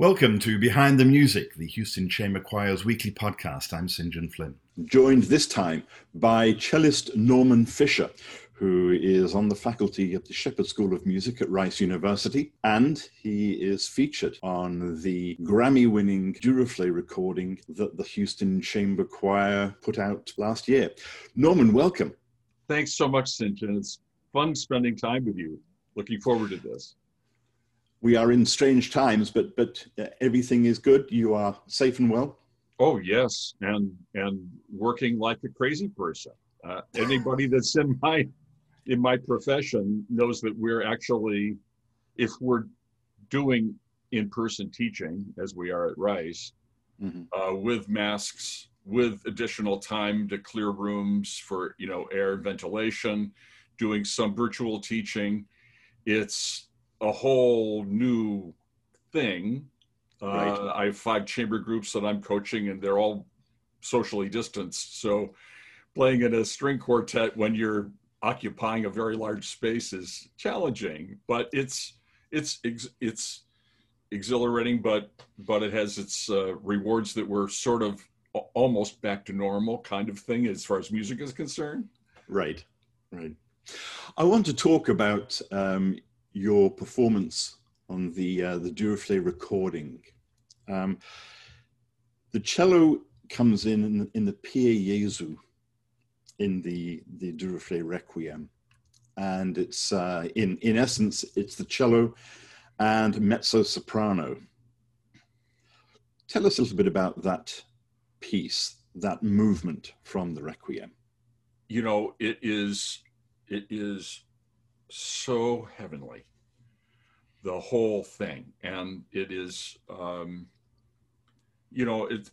Welcome to Behind the Music, the Houston Chamber Choir's weekly podcast. I'm St. John Flynn. Joined this time by cellist Norman Fisher, who is on the faculty at the Shepherd School of Music at Rice University, and he is featured on the Grammy winning Duruflé recording that the Houston Chamber Choir put out last year. Norman, welcome. Thanks so much, St. John. It's fun spending time with you. Looking forward to this we are in strange times, but but uh, everything is good. You are safe and well. Oh yes, and and working like a crazy person. Uh, anybody that's in my in my profession knows that we're actually, if we're doing in-person teaching as we are at Rice, mm-hmm. uh, with masks, with additional time to clear rooms for you know air ventilation, doing some virtual teaching, it's a whole new thing. Right. Uh, I have five chamber groups that I'm coaching, and they're all socially distanced. So, playing in a string quartet when you're occupying a very large space is challenging, but it's it's it's exhilarating, but but it has its uh, rewards that we're sort of almost back to normal kind of thing as far as music is concerned. Right, right. I want to talk about um, your performance on the uh, the Duruflé recording. Um, the cello comes in in the, in the Pie Jesu in the the Duruflé Requiem, and it's uh, in in essence it's the cello and mezzo soprano. Tell us a little bit about that piece, that movement from the Requiem. You know, it is it is so heavenly the whole thing. And it is um you know it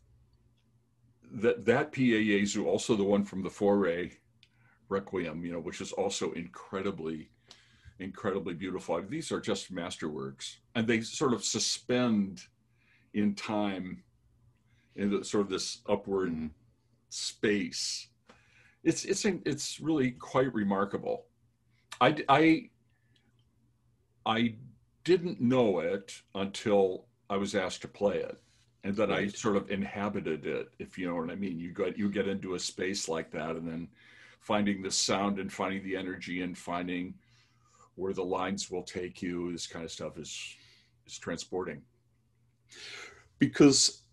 that that Pie Jesu also the one from the Fauré Requiem you know which is also incredibly incredibly beautiful. These are just masterworks. And they sort of suspend in time in the, sort of this upward mm-hmm. space. It's it's it's really quite remarkable I, I, I didn't know it until I was asked to play it. And then right. I sort of inhabited it, if you know what I mean. You get you get into a space like that, and then finding the sound and finding the energy and finding where the lines will take you. This kind of stuff is is transporting. Because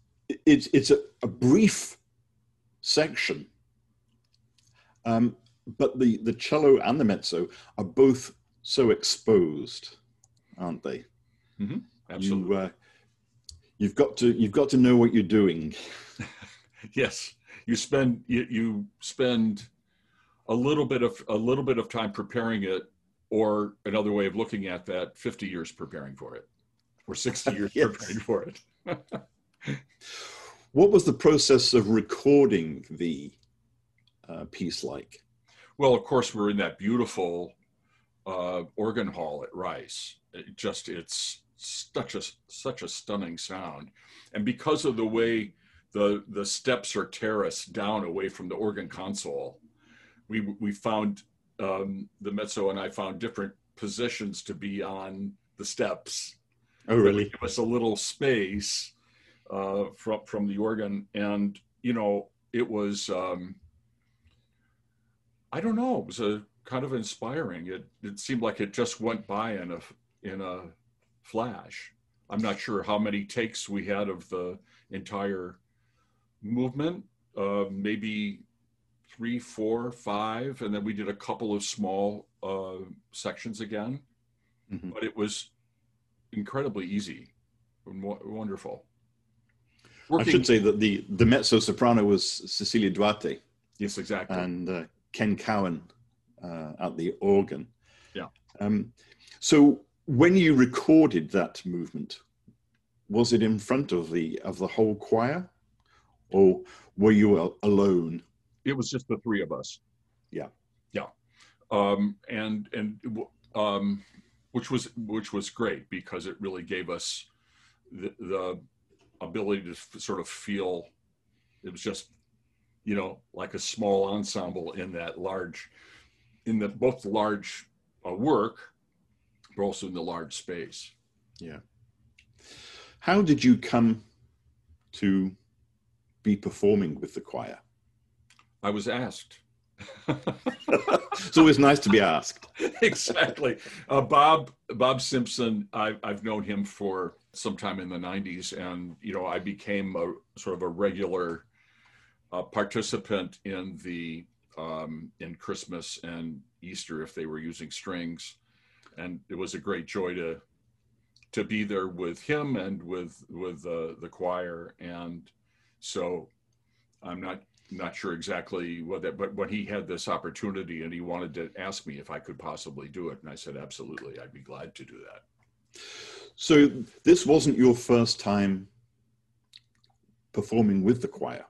it's it's a, a brief section, um, but the the cello and the mezzo are both so exposed, aren't they? Mm-hmm. Absolutely. You, uh, you've got to you've got to know what you're doing. yes, you spend you, you spend a little bit of a little bit of time preparing it, or another way of looking at that, 50 years preparing for it, or 60 years yes. preparing for it. what was the process of recording the uh, piece like? Well, of course, we're in that beautiful uh, organ hall at Rice. It just it's such a such a stunning sound, and because of the way the the steps are terraced down away from the organ console, we we found um, the mezzo and I found different positions to be on the steps. Oh, really? Give us a little space uh, from from the organ, and you know it was. Um, I don't know. It was a kind of inspiring. It it seemed like it just went by in a in a flash. I'm not sure how many takes we had of the entire movement. Uh, maybe three, four, five, and then we did a couple of small uh, sections again. Mm-hmm. But it was incredibly easy and wonderful. Working, I should say that the the mezzo soprano was Cecilia Duarte. Yes, exactly. And uh, Ken Cowan uh, at the organ. Yeah. Um, so when you recorded that movement, was it in front of the of the whole choir, or were you alone? It was just the three of us. Yeah. Yeah. Um, and and um, which was which was great because it really gave us the, the ability to f- sort of feel it was just you know, like a small ensemble in that large, in the both large uh, work, but also in the large space. Yeah. How did you come to be performing with the choir? I was asked. it's always nice to be asked. exactly. Uh, Bob Bob Simpson. I, I've known him for some time in the '90s, and you know, I became a sort of a regular uh, participant in the um, in Christmas and Easter if they were using strings, and it was a great joy to to be there with him and with with uh, the choir, and so I'm not not sure exactly what that, but when he had this opportunity and he wanted to ask me if I could possibly do it, and I said absolutely, I'd be glad to do that. So this wasn't your first time performing with the choir.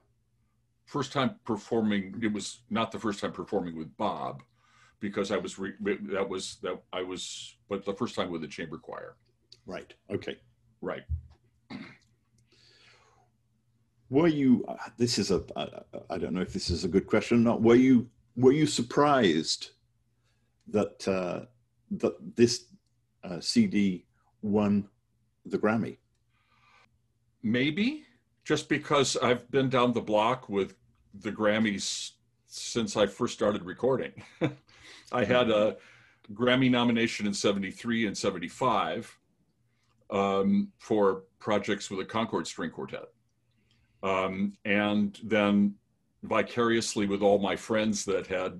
First time performing, it was not the first time performing with Bob, because I was re, that was that I was, but the first time with the chamber choir. Right. Okay. Right were you uh, this is a i don't know if this is a good question or not were you were you surprised that uh, that this uh, cd won the grammy maybe just because i've been down the block with the grammys since i first started recording i had a grammy nomination in 73 and 75 um, for projects with a concord string quartet um, and then vicariously with all my friends that had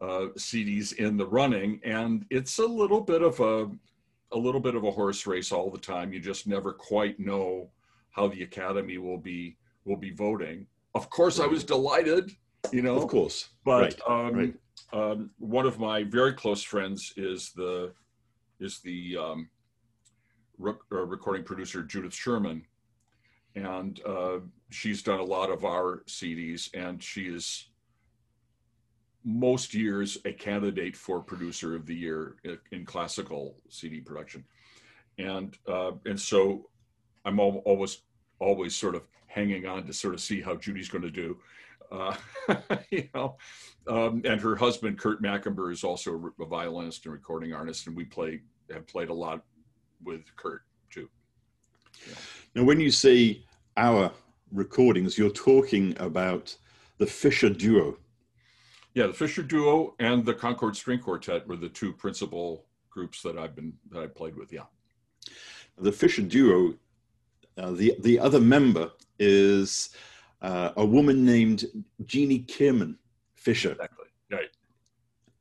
uh, CDs in the running. And it's a little bit of a a little bit of a horse race all the time. You just never quite know how the Academy will be will be voting. Of course, right. I was delighted, you know. Of course, but right. Um, right. Um, one of my very close friends is the is the um, rec- uh, recording producer Judith Sherman, and uh, she's done a lot of our CDs, and she is most years a candidate for producer of the year in classical CD production, and uh, and so I'm al- always always sort of hanging on to sort of see how Judy's going to do. Uh, you know, um, and her husband Curt Macomber is also a violinist and recording artist, and we play have played a lot with Curt too. Yeah. Now, when you say our recordings, you're talking about the Fisher duo. Yeah, the Fisher duo and the Concord String Quartet were the two principal groups that I've been that I played with. Yeah, the Fisher duo. Uh, the the other member is uh, a woman named Jeannie Kierman Fisher. Exactly. Right.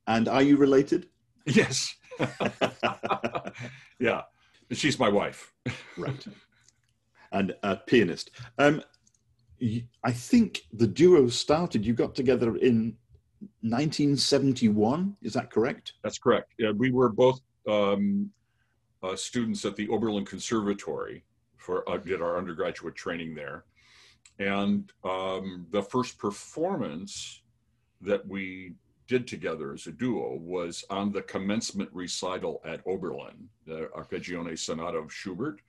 And are you related? Yes. yeah, she's my wife. right and a pianist. Um, I think the duo started, you got together in 1971. Is that correct? That's correct. Yeah, we were both um, uh, students at the Oberlin Conservatory for uh, did our undergraduate training there, and um, the first performance that we did together as a duo was on the commencement recital at Oberlin, the Arpeggione Sonata of Schubert,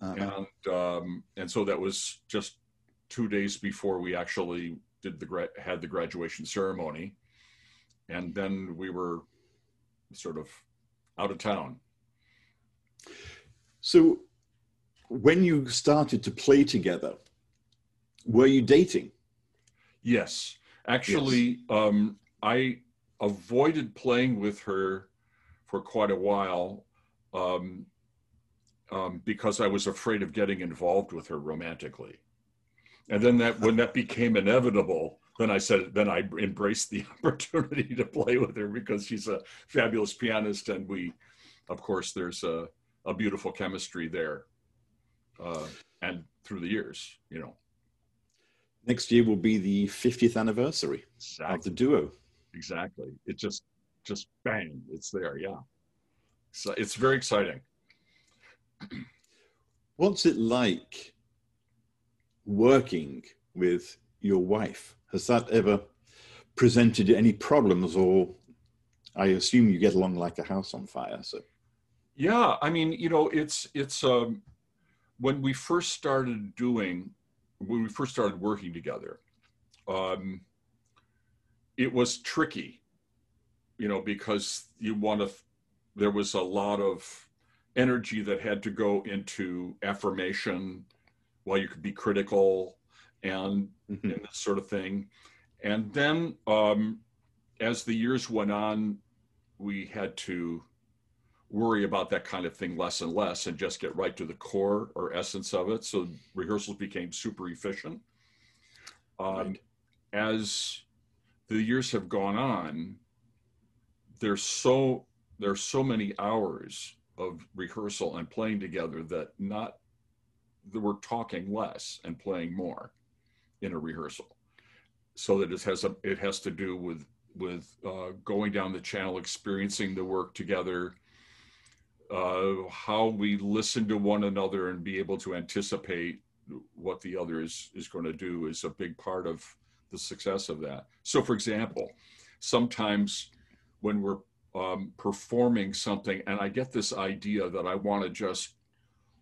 uh-huh. and um, and so that was just two days before we actually did the gra- had the graduation ceremony, and then we were sort of out of town. So, when you started to play together, were you dating? Yes, actually, yes. Um, I avoided playing with her for quite a while. Um, um, because I was afraid of getting involved with her romantically. And then that when that became inevitable, then I said, then I embraced the opportunity to play with her because she's a fabulous pianist, and we, of course, there's a, a beautiful chemistry there, uh, and through the years, you know. Next year will be the 50th anniversary exactly. of the duo. Exactly. It just, just bang, it's there. Yeah. So it's very exciting. What's it like working with your wife? Has that ever presented any problems, or I assume you get along like a house on fire? So, yeah, I mean, you know, it's it's um, when we first started doing when we first started working together, um, it was tricky, you know, because you want to. There was a lot of energy that had to go into affirmation while you could be critical and, Mhm. and this sort of thing. And then um, as the years went on, we had to worry about that kind of thing less and less and just get right to the core or essence of it. So rehearsals became super efficient. Um, Right. As the years have gone on, there's so there's so many hours of rehearsal and playing together that not that we're talking less and playing more in a rehearsal so that it has a it has to do with with uh, going down the channel experiencing the work together uh, how we listen to one another and be able to anticipate what the other is is going to do is a big part of the success of that. So for example sometimes when we're um, performing something and i get this idea that i want to just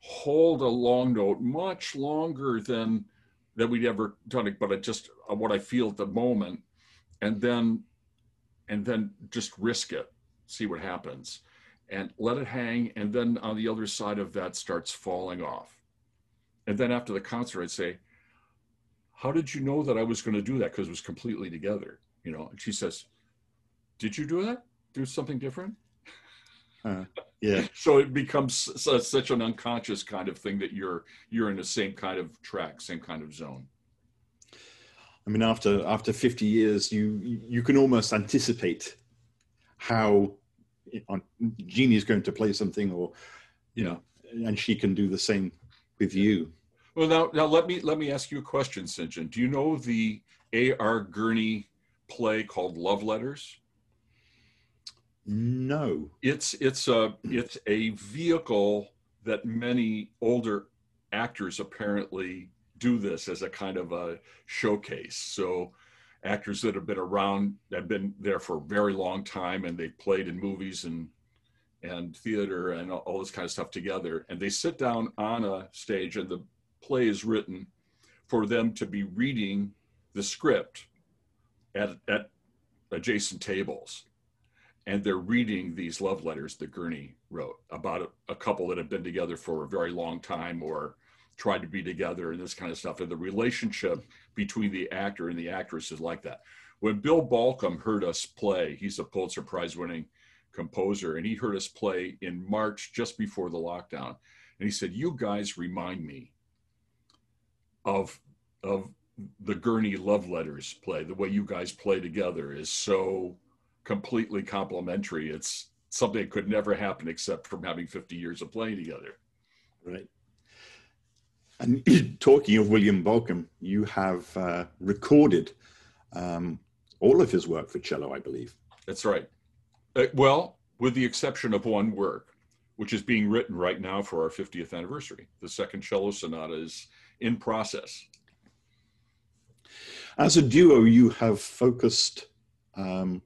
hold a long note much longer than that we'd ever done it but i just uh, what i feel at the moment and then and then just risk it see what happens and let it hang and then on the other side of that starts falling off. And then after the concert i'd say how did you know that i was going to do that? Because it was completely together you know? And she says did you do that? Do something different? Uh, yeah. so it becomes su- such an unconscious kind of thing that you're you're in the same kind of track same kind of zone. I mean, after after 50 years, you you can almost anticipate how on Jeannie is going to play something, or you know, and she can do the same with you. well now now let me let me ask you a question st john do you know the A.R. Gurney play called love letters? No. it's it's a it's a vehicle that many older actors apparently do this as a kind of a showcase. So actors that have been around have been there for a very long time and they've played in movies and and theater and all- this kind of stuff together. And they sit down on a stage and the play is written for them to be reading the script at at adjacent tables. And they're reading these love letters that Gurney wrote about a, a couple that have been together for a very long time or tried to be together and this kind of stuff. And the relationship between the actor and the actress is like that. When Bill Bolcom heard us play, he's a Pulitzer Prize winning composer, and he heard us play in March just before the lockdown. And he said, You guys remind me of of the Gurney love letters play. The way you guys play together is so completely complementary. It's something that could never happen except from having 50 years of playing together. Right. And talking of William Bolcom, you have uh, recorded um, all of his work for cello, I believe. That's right. Uh, well, with the exception of one work, which is being written right now for our 50th anniversary. The second cello sonata is in process. As a duo, you have focused um,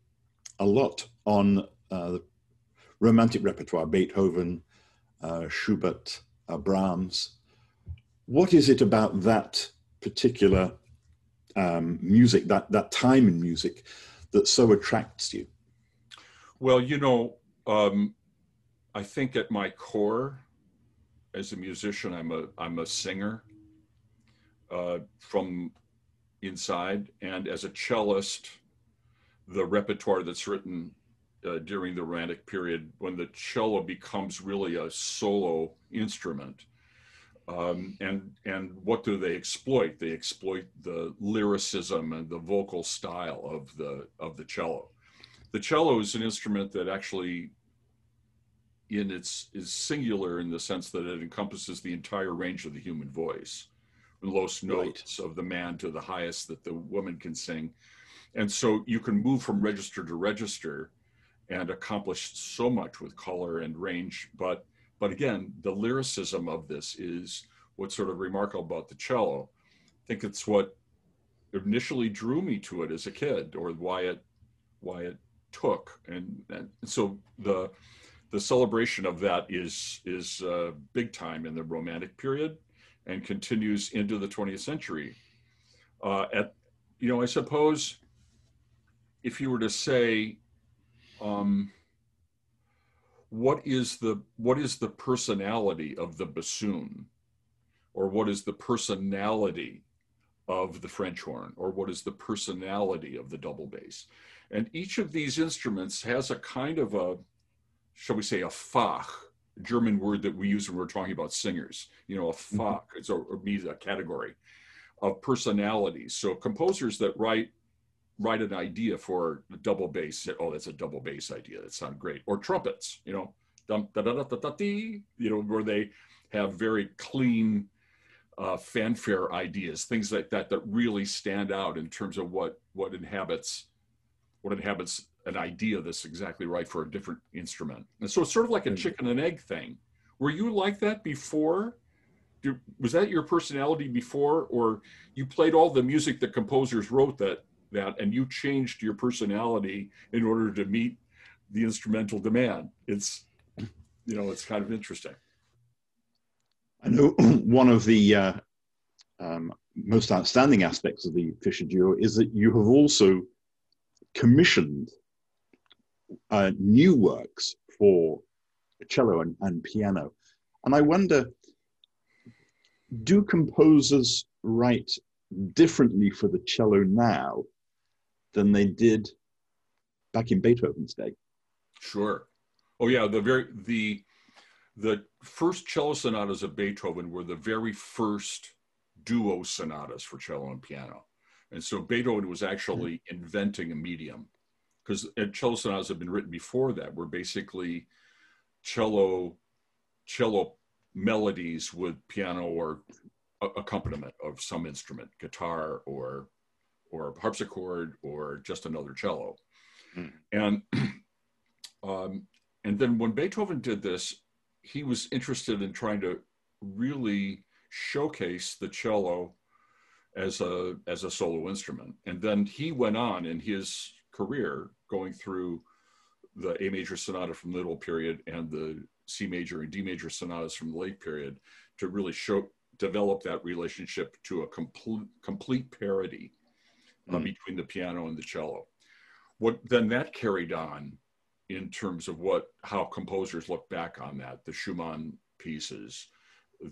a lot on uh, the romantic repertoire, Beethoven, uh, Schubert, uh, Brahms. What is it about that particular um, music, that, that time in music, that so attracts you? Well, you know, um, I think at my core, as a musician, I'm a I'm a singer uh, from inside, and as a cellist, the repertoire that's written uh, during the Romantic period, when the cello becomes really a solo instrument, um, and and what do they exploit? They exploit the lyricism and the vocal style of the of the cello the cello is an instrument that actually in its is singular in the sense that it encompasses the entire range of the human voice the lowest Right. notes of the man to the highest that the woman can sing and so you can move from register to register and accomplish so much with color and range but but again the lyricism of this is what's sort of remarkable about the cello. I think it's what initially drew me to it as a kid or why it why it took. And, and so the the celebration of that is is uh, big time in the romantic period and continues into the 20th century. Uh, at you know i suppose if you were to say um, what is the what is the personality of the bassoon? Or what is the personality of the french horn? Or what is the personality of the double bass? And each of these instruments has a kind of a shall we say a fach german word that we use when we're talking about singers. You know a Mm-hmm. fach it's a, means a category of personalities. So composers that write write an idea for a double bass. say, Oh, that's a double bass idea. That sounds great. Or trumpets, you know, dum, da, da, da, da, da, dee, you know, where they have very clean uh, fanfare ideas, things like that that really stand out in terms of what what inhabits what inhabits an idea that's exactly right for a different instrument. And so it's sort of like a Mm. chicken and egg thing. Were you like that before? Was that your personality before, or you played all the music that composers wrote that that and you changed your personality in order to meet the instrumental demand it's you know it's kind of interesting I know one of the uh, um, most outstanding aspects of the Fisher Duo is that you have also commissioned uh, new works for cello and, and piano. And I wonder do composers write differently for the cello now than they did back in Beethoven's day? sure. Oh yeah the very the the first cello sonatas of beethoven were the very first duo sonatas for cello and piano. And so beethoven was actually hmm. inventing a medium because uh, cello sonatas have been written before that were basically cello cello melodies with piano or accompaniment of some instrument guitar or or harpsichord or just another cello Hmm. and um, and then when beethoven did this he was interested in trying to really showcase the cello as a as a solo instrument and then he went on in his career going through the a major sonata from the middle period and the c major and d major sonatas from the late period to really show develop that relationship to a complete complete parity uh, Mm. between the piano and the cello what then that carried on in terms of what how composers look back on that the schumann pieces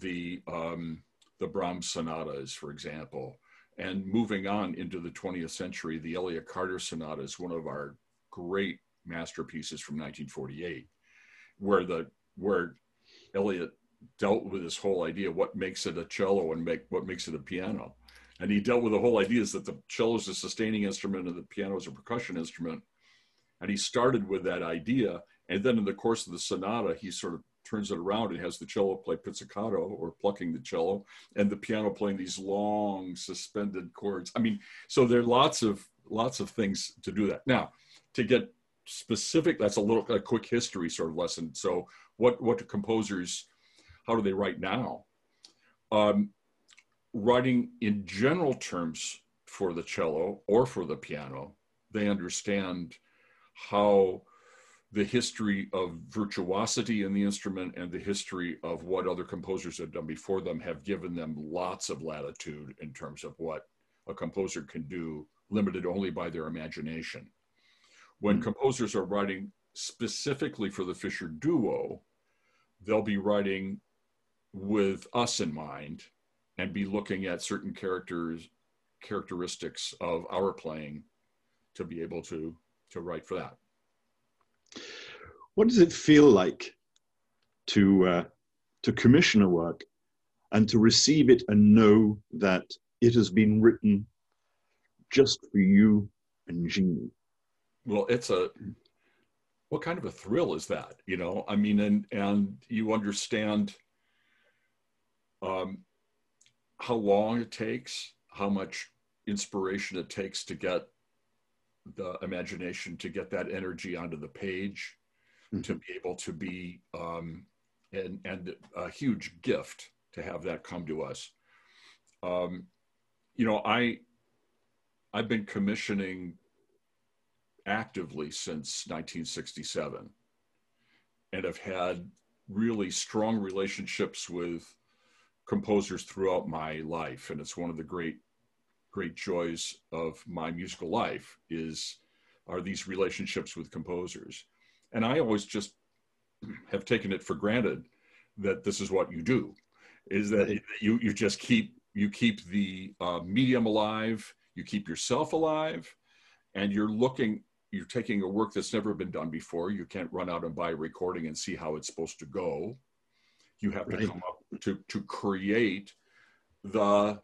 the um, the brahms sonatas for example and moving on into the 20th century the elliott carter sonata is one of our great masterpieces from 1948 where the where elliott dealt with this whole idea what makes it a cello and make what makes it a piano and he dealt with the whole idea is that the cello is a sustaining instrument and the piano is a percussion instrument. And he started with that idea and then in the course of the sonata he sort of turns it around and has the cello play pizzicato or plucking the cello and the piano playing these long suspended chords. I mean so there are lots of lots of things to do that. Now to get specific that's a little a quick history sort of lesson. So what what do composers how do they write now? Um, writing in general terms for the cello or for the piano, they understand how the history of virtuosity in the instrument and the history of what other composers have done before them have given them lots of latitude in terms of what a composer can do, limited only by their imagination. When Mm. composers are writing specifically for the Fisher duo, they'll be writing with us in mind and be looking at certain characters characteristics of our playing to be able to to write for that What does it feel like to uh, to commission a work and to receive it and know that it has been written just for you and Jeannie? well it's a what kind of a thrill is that you know i mean and and you understand um how long it takes how much inspiration it takes to get the imagination to get that energy onto the page to be able to be um, and and a huge gift to have that come to us. Um, you know, I I've been commissioning actively since 1967, and have had really strong relationships with composers throughout my life, and it's one of the great great joys of my musical life is are these relationships with composers. And I always just have taken it for granted that this is what you do is that you you just keep you keep the uh, medium alive you keep yourself alive and you're looking you're taking a work that's never been done before. You can't run out and buy a recording and see how it's supposed to go. You have to Right. come up to to create the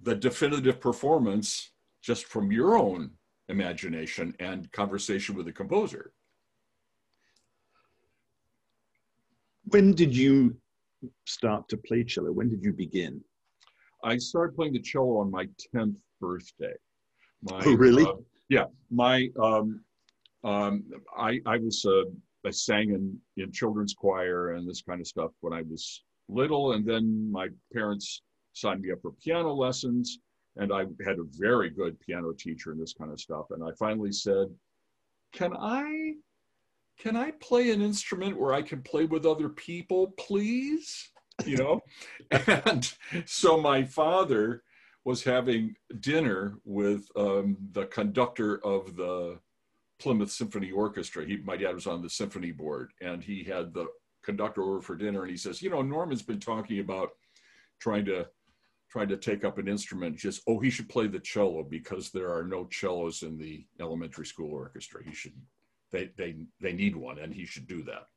the definitive performance just from your own imagination and conversation with the composer When did you start to play cello? When did you begin? I started playing the cello on my 10th birthday. My, Oh, really? uh, yeah. My, um, um, I, I was, uh, I sang in, in children's choir and this kind of stuff when I was little. And then my parents signed me up for piano lessons. And I had a very good piano teacher and this kind of stuff. And I finally said, can I, can I play an instrument where I can play with other people, please? You know? and so my father was having dinner with um, the conductor of the Plymouth Symphony Orchestra. He, my dad was on the symphony board, and he had the conductor over for dinner. And he says, "You know, Norman's been talking about trying to trying to take up an instrument. Just oh, he should play the cello because there are no cellos in the elementary school orchestra. He should they they they need one, and he should do that."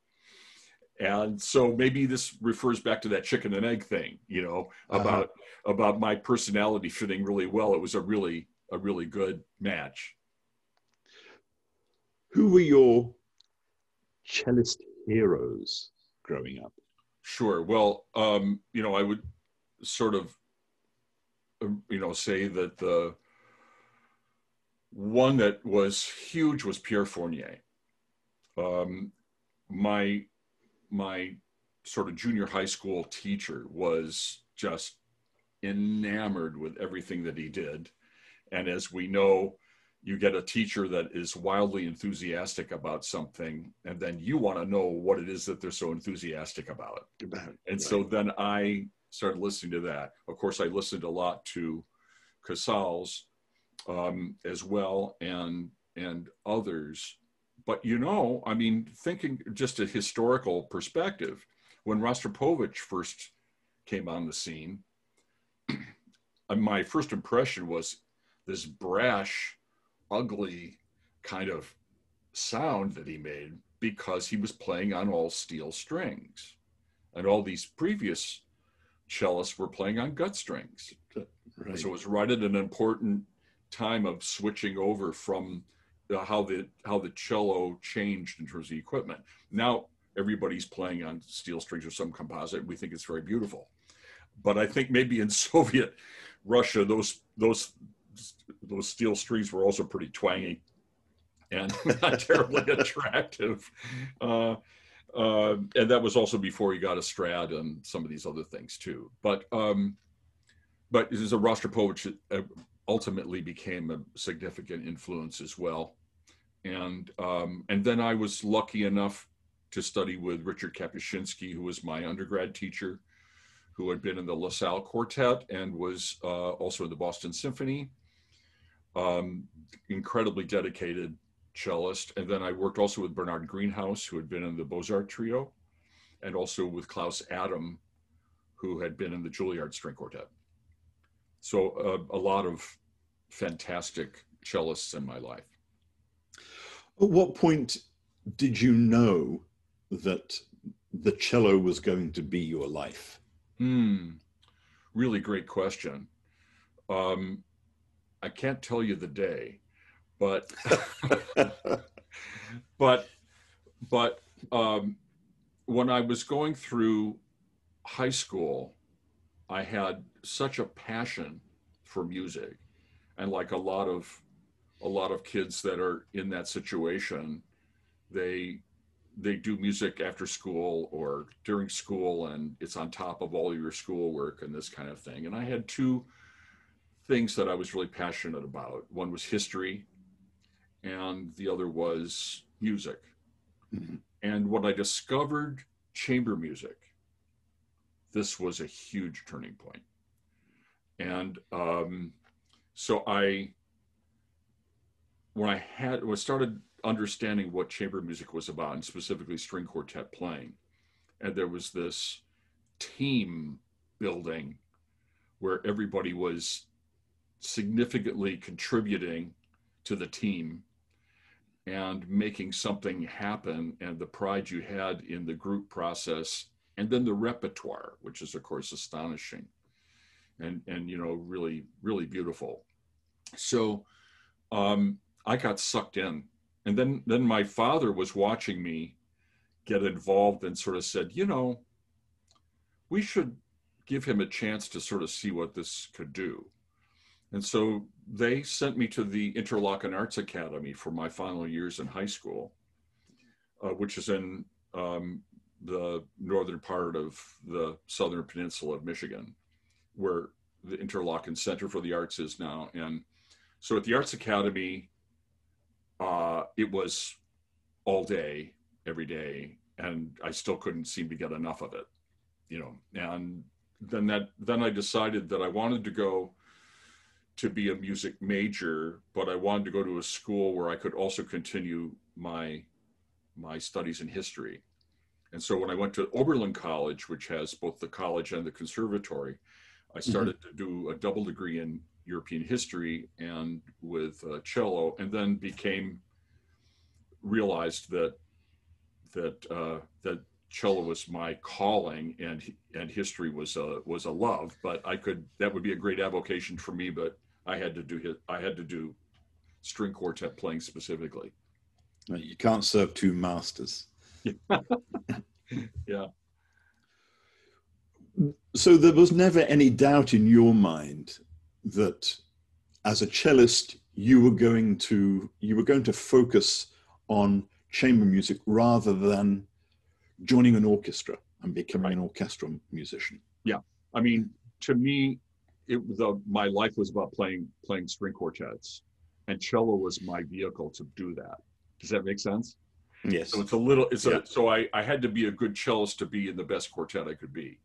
And so maybe this refers back to that chicken and egg thing, you know, Uh-huh. about about my personality fitting really well. It was a really a really good match. Who were your cellist heroes growing up? Sure. Well, um, you know, I would sort of, um, you know, say that the one that was huge was Pierre Fournier. Um, my my sort of junior high school teacher was just enamored with everything that he did, and as we know, you get a teacher that is wildly enthusiastic about something, and then you want to know what it is that they're so enthusiastic about. About And so then I started listening to that. Of course, I listened a lot to Casals um, as well and and others. But you know, I mean, thinking just a historical perspective, when Rostropovich first came on the scene, my first impression was this brash, ugly kind of sound that he made because he was playing on all steel strings and all these previous cellists were playing on gut strings. right. So it was right at an important time of switching over from uh, how the how the cello changed in terms of the equipment. Now everybody's playing on steel strings or some composite. We think it's very beautiful, but I think maybe in Soviet Russia those those those steel strings were also pretty twangy and not terribly attractive. Uh, uh, and that was also before he got a Strad and some of these other things too. But um, but this is a Rostropovich uh, ultimately became a significant influence as well. And um, and then I was lucky enough to study with Richard Kapuscinski, who was my undergrad teacher, who had been in the LaSalle Quartet and was uh, also in the Boston Symphony. Um, incredibly dedicated cellist. And then I worked also with Bernard Greenhouse, who had been in the Beaux-Arts Trio, and also with Klaus Adam, who had been in the Juilliard String Quartet. So uh, a lot of fantastic cellists in my life. At what point did you know that the cello was going to be your life? Hmm, really great question. Um, I can't tell you the day, but but but um, when I was going through high school, I had such a passion for music, and like a lot of a lot of kids that are in that situation, they they do music after school or during school, and it's on top of all your schoolwork and this kind of thing. And I had two things that I was really passionate about. One was history, and the other was music. Mhm. And when I discovered chamber music, this was a huge turning point. And um, so I, when I had, when I started understanding what chamber music was about, and specifically string quartet playing. And there was this team building where everybody was significantly contributing to the team and making something happen and the pride you had in the group process and then the repertoire which is of course astonishing and and you know really really beautiful. So um, i got sucked in and then then my father was watching me get involved and sort of said you know we should give him a chance to sort of see what this could do and so they sent me to the Interlochen Arts Academy for my final years in high school, uh, which is in um, the northern part of the southern peninsula of Michigan, where the Interlochen Center for the Arts is now. And so at the Arts Academy, uh, it was all day, every day, and I still couldn't seem to get enough of it, you know. And then that then I decided that I wanted to go to be a music major, but I wanted to go to a school where I could also continue my my studies in history. And so when I went to Oberlin College, which has both the college and the conservatory, I mm-hmm. started mm-hmm. to do a double degree in European history and with uh, cello, and then became realized that that uh, that cello was my calling and and history was a was a love. But I could that would be a great avocation for me, but I had to do his, I had to do string quartet playing specifically. You can't serve two masters. yeah. So there was never any doubt in your mind that as a cellist you were going to you were going to focus on chamber music rather than joining an orchestra and becoming right. an orchestral musician. Yeah. I mean, to me, it the my life was about playing playing string quartets, and cello was my vehicle to do that. Does that make sense? Yes. So it's a little. It's yeah. a, so I I had to be a good cellist to be in the best quartet I could be,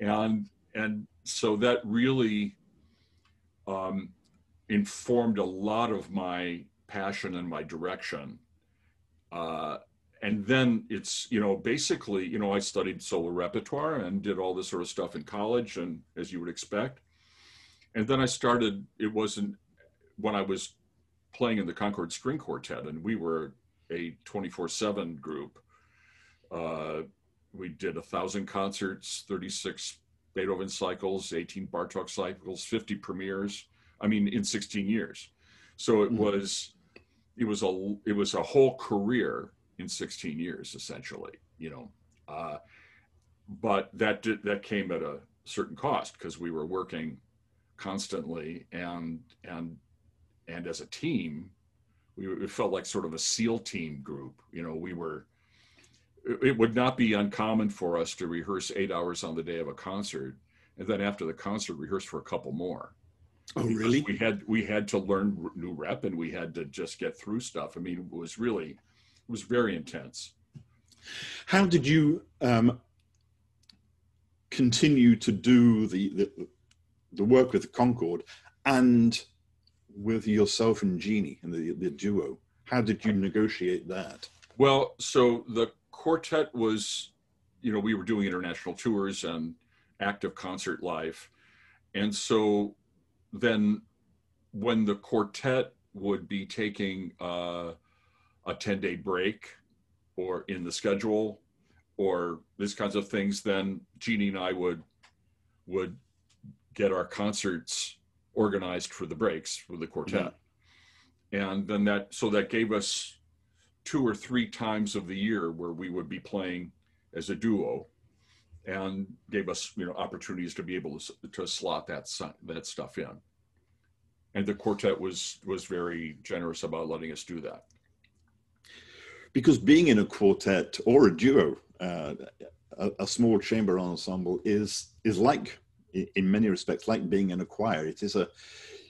and and so that really um, informed a lot of my passion and my direction. Uh, and then it's you know basically you know I studied solo repertoire and did all this sort of stuff in college and as you would expect and then I started. It wasn't when I was playing in the Concord String Quartet, and we were a 24/7 group. Uh, we did a thousand concerts, 36 Beethoven cycles, 18 Bartok cycles, 50 premieres. I mean, in 16 years. So it mm-hmm. was, it was a, it was a whole career in 16 years, essentially. You know, uh, but that did that came at a certain cost because we were working constantly and and and as a team we it felt like sort of a seal team group. You know we were it would not be uncommon for us to rehearse eight hours on the day of a concert and then after the concert rehearse for a couple more. Oh really? we had we had to learn new rep and we had to just get through stuff. I mean it was really it was very intense. How did you um, continue to do the, the the work with Concord and with yourself and Jeannie and the, the duo. How did you negotiate that? Well, so the quartet was, you know, we were doing international tours and active concert life. And so then when the quartet would be taking uh, a 10 day break or in the schedule or these kinds of things, then Jeannie and I would would get our concerts organized for the breaks with the quartet. And then that, so that gave us two or three times of the year where we would be playing as a duo and gave us, you know, opportunities to be able to, to slot that, that stuff in. And the quartet was, was very generous about letting us do that. Because being in a quartet or a duo, uh, a, a small chamber ensemble is is like in many respects like being in a choir. It is a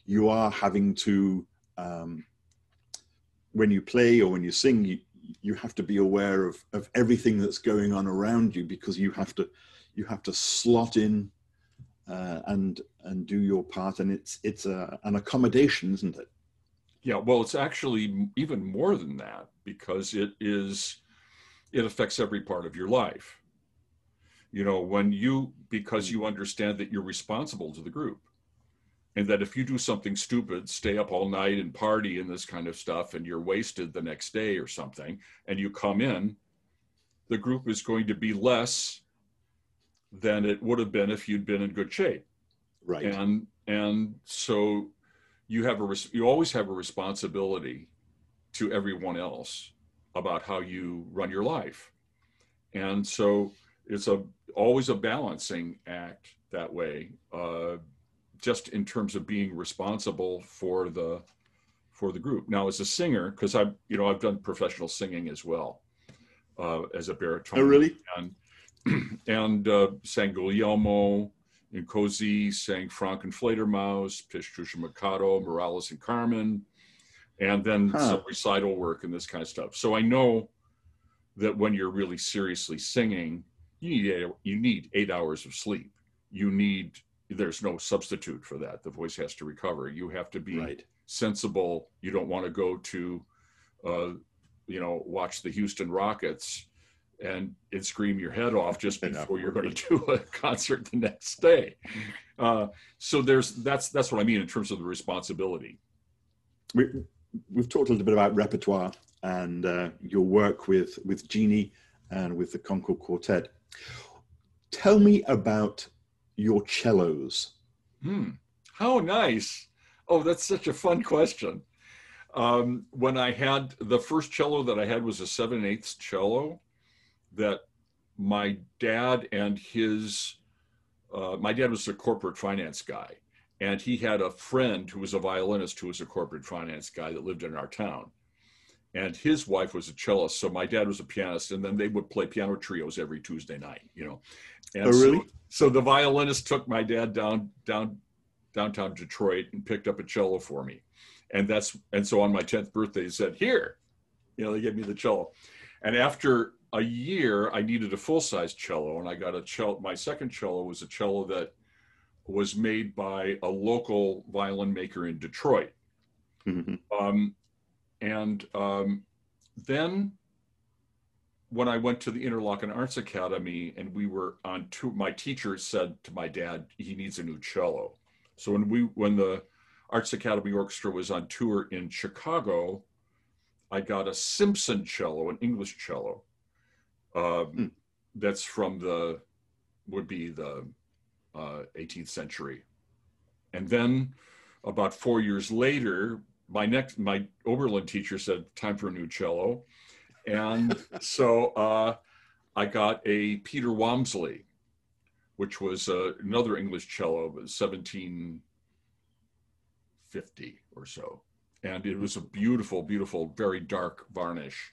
you are having to um, when you play or when you sing, you, you have to be aware of, of everything that's going on around you because you have to you have to slot in uh, and and do your part and it's it's a, an accommodation isn't it Yeah, well, it's actually even more than that because it is, it affects every part of your life. You know, when you, because you hmm. understand that you're responsible to the group and that if you do something stupid, stay up all night and party and this kind of stuff, and you're wasted the next day or something, and you come in, the group is going to be less than it would have been if you'd been in good shape. Right. And, and so you have a you always have a responsibility to everyone else about how you run your life and so it's a always a balancing act that way uh, just in terms of being responsible for the for the group now as a singer because i've you know i've done professional singing as well uh, as a baritone oh really and and uh, sang guglielmo and Cosi sang Frank and Fledermaus, Pistacia Mikado, Morales and Carmen, and then huh. some recital work and this kind of stuff. So I know that when you're really seriously singing, you need eight, you need eight hours of sleep. You need there's no substitute for that. The voice has to recover. You have to be right. sensible. You don't want to go to, uh, you know, watch the Houston Rockets and and scream your head off just before you're going to do a concert the next day. Uh, so there's that's that's what I mean in terms of the responsibility. We, we've talked a little bit about repertoire and uh, your work with with Jeannie and with the Concord Quartet. Tell me about your cellos. Hmm. How nice! Oh, that's such a fun question. Um, when I had the first cello that I had was a seven eighths cello, that my dad and his uh, my dad was a corporate finance guy and he had a friend who was a violinist who was a corporate finance guy that lived in our town and his wife was a cellist so my dad was a pianist and then they would play piano trios every tuesday night you know and oh, really? so, so the violinist took my dad down down downtown detroit and picked up a cello for me and that's and so on my 10th birthday he said here you know they gave me the cello and after a year I needed a full size cello, and I got a cello. My second cello was a cello that was made by a local violin maker in Detroit. Mm-hmm. Um, and um, then when I went to the Interlochen Arts Academy and we were on tour, my teacher said to my dad, he needs a new cello. So when we when the Arts Academy Orchestra was on tour in Chicago, I got a Simpson cello, an English cello um, mm. that's from the would be the uh, 18th century and then about four years later my next my oberlin teacher said time for a new cello and so uh, i got a peter walmsley which was uh, another english cello 1750 or so and it was a beautiful beautiful very dark varnish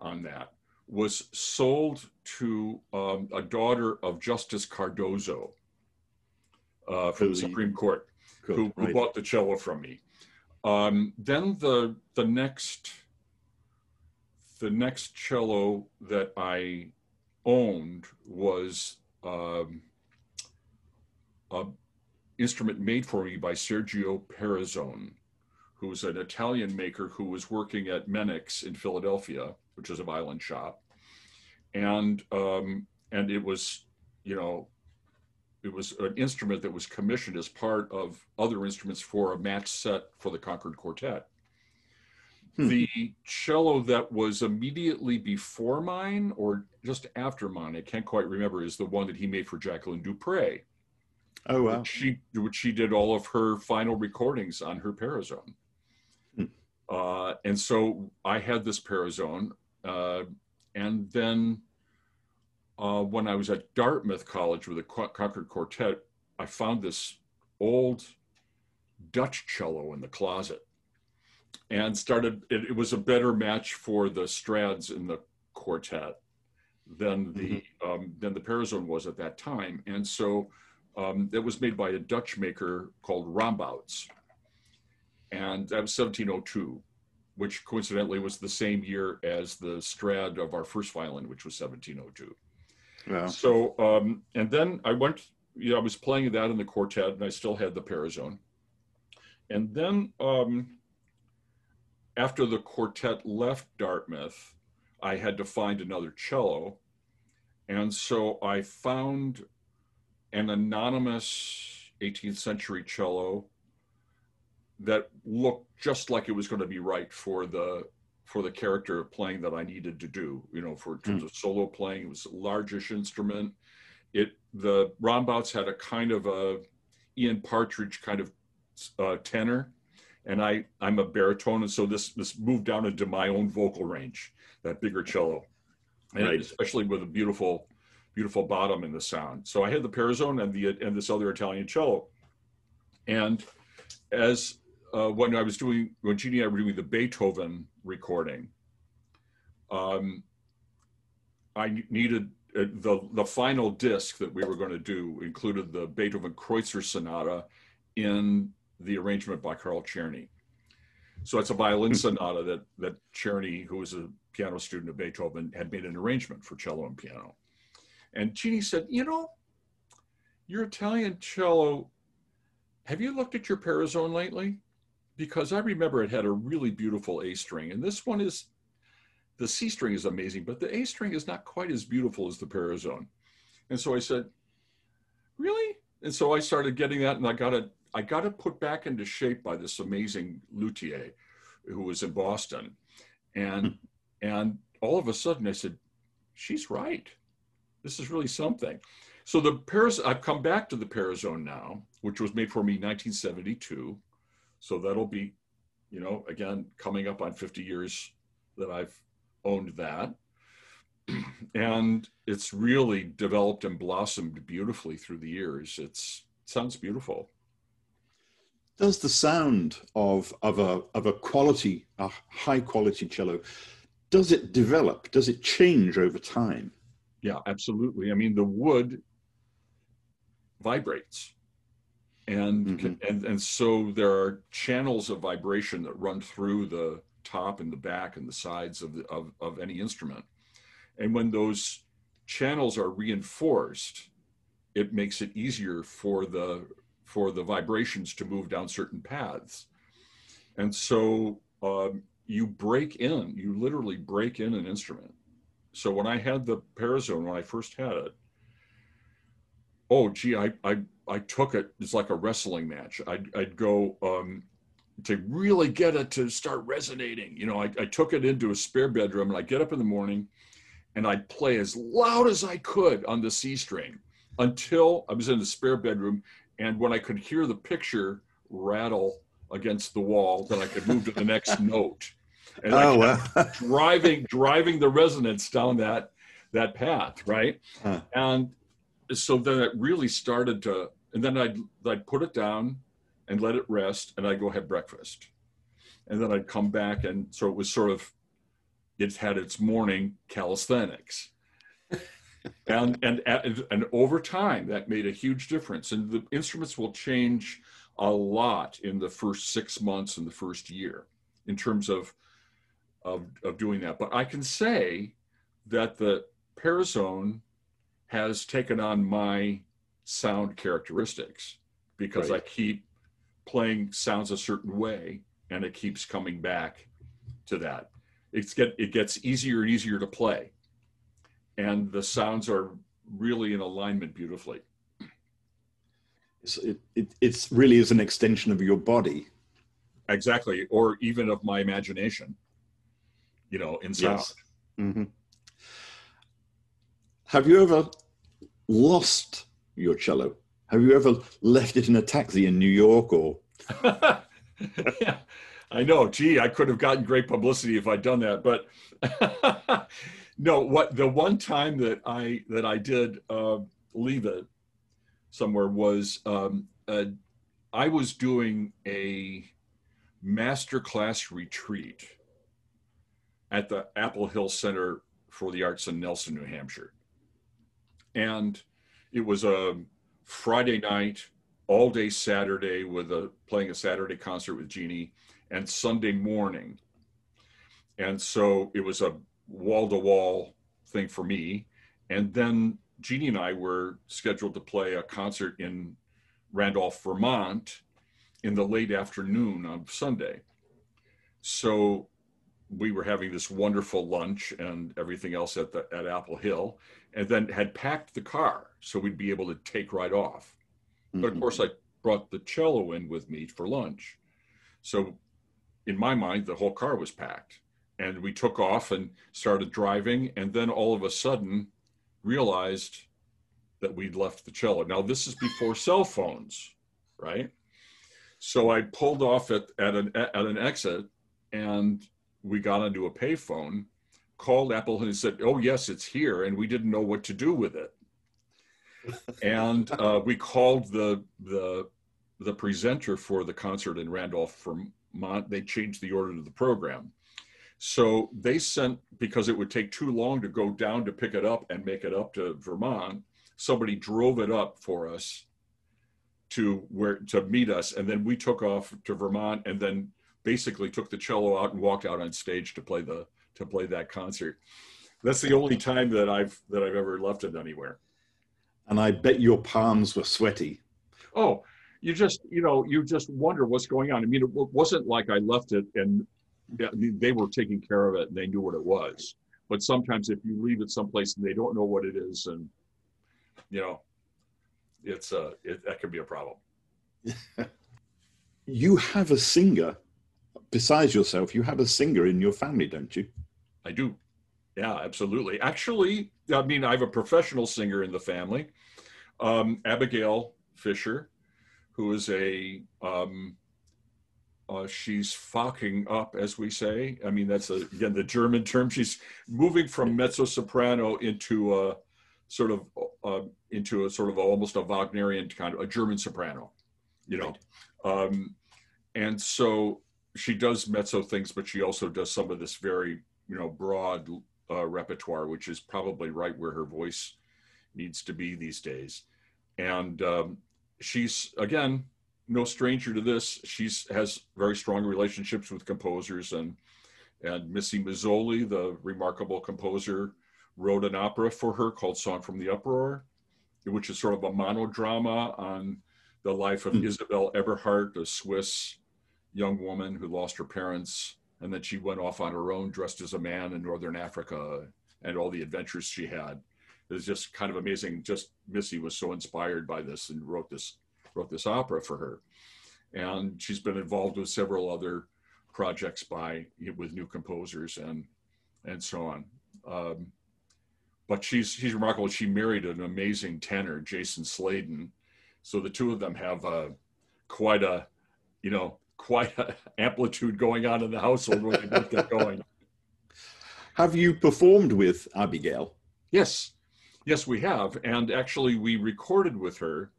on that was sold to um, a daughter of Justice Cardozo uh, from the Supreme Court, who, right. who, bought the cello from me. Um, then the the next the next cello that I owned was um, an instrument made for me by Sergio Peresson, who was an Italian maker who was working at Moennig's in Philadelphia which is a violin shop, and um, and it was, you know, it was an instrument that was commissioned as part of other instruments for a match set for the Concord Quartet. Hmm. The cello that was immediately before mine or just after mine, I can't quite remember, is the one that he made for Jacqueline du Pré. Oh wow! Which she which she did all of her final recordings on her Peresson. Hmm. Uh, and so I had this Peresson. Uh, and then uh, when I was at Dartmouth College with the Concord Quartet, I found this old Dutch cello in the closet and started, it, it was a better match for the Strads in the quartet than the mm-hmm. um, than the Peresson was at that time. And so um, it was made by a Dutch maker called Rombouts. And that was 1702 which coincidentally was the same year as the Strad of our first violin, which was 1702. Yeah. So, um, and then I went, you know, I was playing that in the quartet and I still had the Peresson. And then um, after the quartet left Dartmouth, I had to find another cello. And so I found an anonymous 18th century cello that looked just like it was going to be right for the for the character of playing that I needed to do. You know, for terms mm. of solo playing, it was a largish instrument. It the Rombouts had a kind of a Ian Partridge kind of uh, tenor, and I I'm a baritone, and so this this moved down into my own vocal range, that bigger cello, and right. especially with a beautiful beautiful bottom in the sound. So I had the Peresson and the and this other Italian cello, and as uh, when I was doing when Jeannie and I were doing the Beethoven recording, um, I needed uh, the the final disc that we were going to do included the Beethoven Kreutzer Sonata in the arrangement by Carl Czerny. So it's a violin hmm. sonata that that Czerny, who was a piano student of Beethoven, had made an arrangement for cello and piano. And Jeannie said, "You know, your Italian cello. Have you looked at your Peresson lately? Because I remember it had a really beautiful A string, and this one is." The C string is amazing, but the A string is not quite as beautiful as the Peresson. And so I said, Really? And so I started getting that, and I got it I got it put back into shape by this amazing luthier who was in Boston. And, hmm. and all of a sudden I said, she's right. This is really something. So the Paris, I've come back to the Peresson now, which was made for me in 1972. So that'll be, you know, again, coming up on 50 years that I've owned that. and it's really developed and blossomed beautifully through the years. It's it sounds beautiful. Does the sound of of a of a quality a high quality cello does it develop? Does it change over time? Yeah absolutely. I mean the wood vibrates and mm-hmm. and and so there are channels of vibration that run through the top and the back and the sides of the, of, of any instrument and when those channels are reinforced it makes it easier for the for the vibrations to move down certain paths. And so um, you break in, you literally break in an instrument. So when I had the Peresson, when I first had it, oh gee, I I, I took it. It's like a wrestling match. I'd I'd go um, to really get it to start resonating. You know, I, I took it into a spare bedroom, and I get up in the morning, and I'd play as loud as I could on the C string until I was in the spare bedroom and when I could hear the picture rattle against the wall, then I could move to the next note. And oh, wow. driving driving the resonance down that that path, right? Huh. And so then it really started to, and then I'd I'd put it down and let it rest, and I'd go have breakfast, and then I'd come back, and so it was sort of, it had its morning calisthenics, and, and and over time that made a huge difference. And the instruments will change a lot in the first six months and the first year in terms of of, of doing that. But i can say that the peresson has taken on my sound characteristics because right. i keep playing sounds a certain way and it keeps coming back to that it's get it gets easier and easier to play and the sounds are really in alignment beautifully. It's, it, it it's really is an extension of your body. Exactly, or even of my imagination. You know, in sound. Yes. Mm-hmm. Have you ever lost your cello? Have you ever left it in a taxi in New York or? yeah, I know. Gee, I could have gotten great publicity if I'd done that, but no, what the one time that I that I did uh, leave it somewhere was um, I was doing a master class retreat at the Apple Hill Center for the Arts in Nelson, New Hampshire, and it was a Friday night, all day Saturday with a playing a Saturday concert with Jeannie, and Sunday morning, and so it was a wall to wall thing for me. And then Jeannie and I were scheduled to play a concert in Randolph, Vermont in the late afternoon on Sunday. so we were having this wonderful lunch and everything else at the at Apple Hill, and then had packed the car so we'd be able to take right off. But of Mhm. course, I brought the cello in with me for lunch. So, in my mind, the whole car was packed. And we took off and started driving. And then all of a sudden, realized that we'd left the cello. Now, this is before cell phones, right? So I pulled off at, at, an, at an exit and we got onto a payphone, called Apple and said, Oh, yes, it's here. And we didn't know what to do with it and uh, we called the the the presenter for the concert in Randolph, Vermont. They changed the order of the program, so they sent because it would take too long to go down to pick it up and make it up to Vermont. Somebody drove it up for us to where to meet us, and then we took off to Vermont, and then basically took the cello out and walked out on stage to play the to play that concert. That's the only time that I've that I've ever left it anywhere. And I bet your palms were sweaty. oh you just you know you just wonder what's going on. I mean it wasn't like i left it and yeah, I mean, they were taking care of it and they knew what it was. But sometimes if you leave it someplace and they don't know what it is and you know it's a it, that could be a problem. You have a singer, besides yourself, you have a singer in your family, don't you? i do yeah absolutely actually i mean i have a professional singer in the family um abigail fischer who is a um uh, she's fucking up, as we say. I mean, that's a, again the German term. She's moving from mezzo soprano into a sort of uh, into a sort of almost a Wagnerian kind of a German soprano, you know. Um, and so she does mezzo things, but she also does some of this very you know broad uh, repertoire, which is probably right where her voice needs to be these days. And um, she's again no stranger to this. She's has very strong relationships with composers and and Missy Mazzoli, the remarkable composer, wrote an opera for her called Song from the Uproar, which is sort of a monodrama on the life of Hmm. Isabel Eberhardt, a Swiss young woman who lost her parents and then she went off on her own dressed as a man in northern Africa and all the adventures she had. It was just kind of amazing. Just Missy was so inspired by this and wrote this wrote this opera for her. And she's been involved with several other projects by with new composers and and so on. Um, but she's she's remarkable. She married an amazing tenor, Jason Sladen. So the two of them have uh, quite a, you know, quite a amplitude going on in the household when they both get going. Have you performed with Abigail? Yes, yes, we have, and actually we recorded with her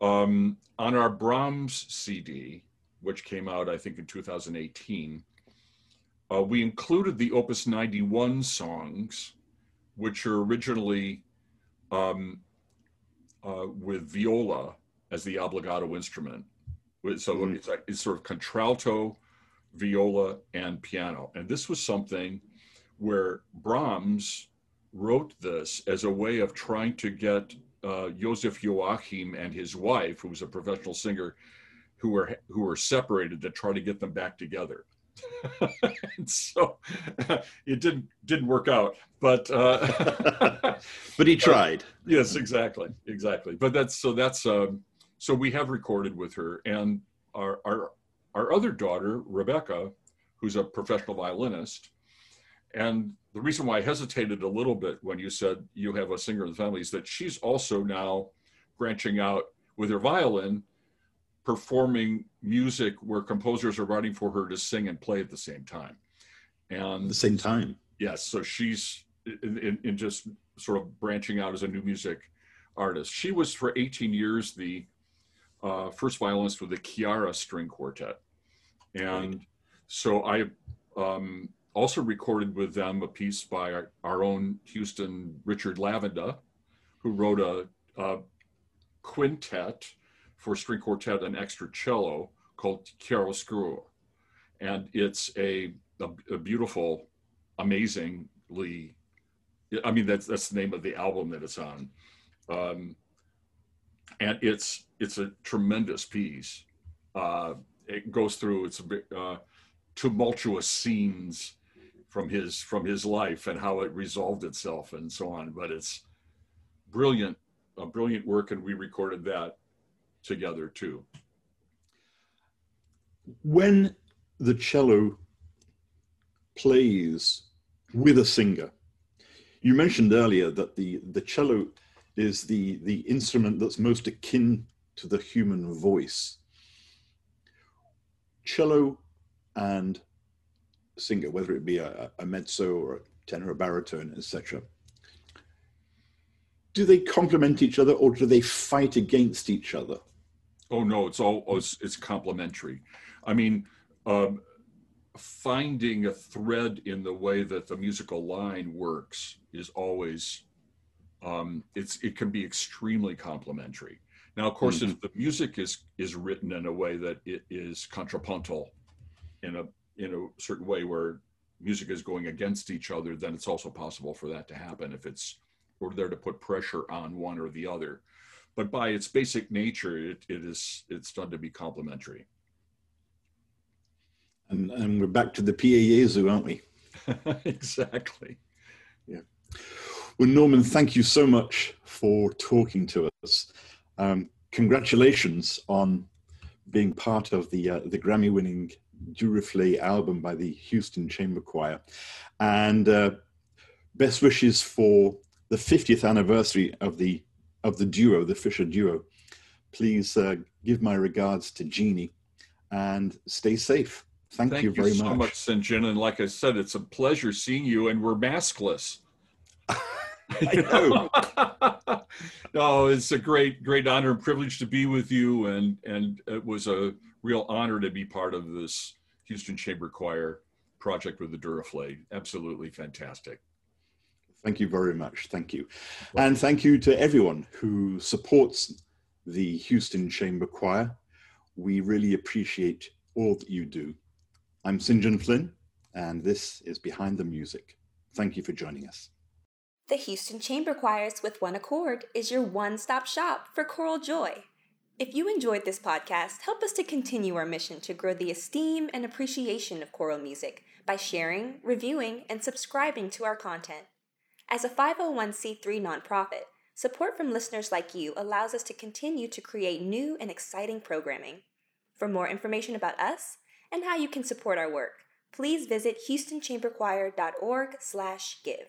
um, on our Brahms CD, which came out I think in 2018. Uh, we included the Opus 91 songs, which are originally um, uh, with viola as the obligato instrument. So Mhm. it's, like, it's sort of contralto, viola, and piano. And this was something where Brahms wrote this as a way of trying to get uh, Joseph Joachim and his wife, who was a professional singer, who were who were separated, to try to get them back together. and so it didn't didn't work out, but uh, But he tried. yes, exactly, exactly. But that's so that's um, so we have recorded with her, and our our our other daughter Rebecca, who's a professional violinist, and the reason why I hesitated a little bit when you said you have a singer in the family is that she's also now branching out with her violin, performing music where composers are writing for her to sing and play at the same time. And the same time. yes so she's in, in, in just sort of branching out as a new music artist she was for 18 years the uh, first violinist with the chiara string quartet. And so i um, also recorded with them a piece by our, our own houston richard lavenda who wrote a, a quintet for string quartet and extra cello called chiaroscuro. And it's a, a, a beautiful amazingly i mean that's that's the name of the album that it's on. Um, and it's it's a tremendous piece uh, it goes through it's uh, tumultuous scenes from his from his life and how it resolved itself and so on. But it's brilliant, a brilliant work, and we recorded that together too. When the cello plays with a singer, you mentioned earlier that the the cello is the the instrument that's most akin to the human voice. Cello and singer, whether it be a, a mezzo or a tenor a baritone, etc. Do they complement each other or do they fight against each other? Oh no, it's all it's, it's complementary. I mean, um, finding a thread in the way that the musical line works is always um, it's it can be extremely complementary. Now, of course, mm-hmm. if the music is is written in a way that it is contrapuntal, in a in a certain way where music is going against each other, then it's also possible for that to happen if it's we're there to put pressure on one or the other. But by its basic nature, it, it is it's done to be complementary. And, and we're back to the PA aren't we? exactly. Yeah. Well, Norman, thank you so much for talking to us. Um, congratulations on being part of the uh, the Grammy-winning Duruflé album by the Houston Chamber Choir, and uh, best wishes for the 50th anniversary of the of the duo, the Fischer duo. Please uh, give my regards to Jeannie, and stay safe. Thank, Thank you very so much. much, St. John. And like I said, it's a pleasure seeing you, and we're maskless. No, it's a great, great honor and privilege to be with you, and and it was a real honor to be part of this Houston Chamber Choir project with the Duruflé. Absolutely fantastic. Thank you very much. Thank you, and thank you to everyone who supports the Houston Chamber Choir. We really appreciate all that you do. I'm St. John Flynn, and this is Behind the Music. Thank you for joining us. The Houston Chamber Choirs with One Accord is your one stop shop for choral joy. If you enjoyed this podcast, help us to continue our mission to grow the esteem and appreciation of choral music by sharing, reviewing, and subscribing to our content. As a 501c3 nonprofit, support from listeners like you allows us to continue to create new and exciting programming. For more information about us and how you can support our work, please visit houstonchamberchoir.org/give.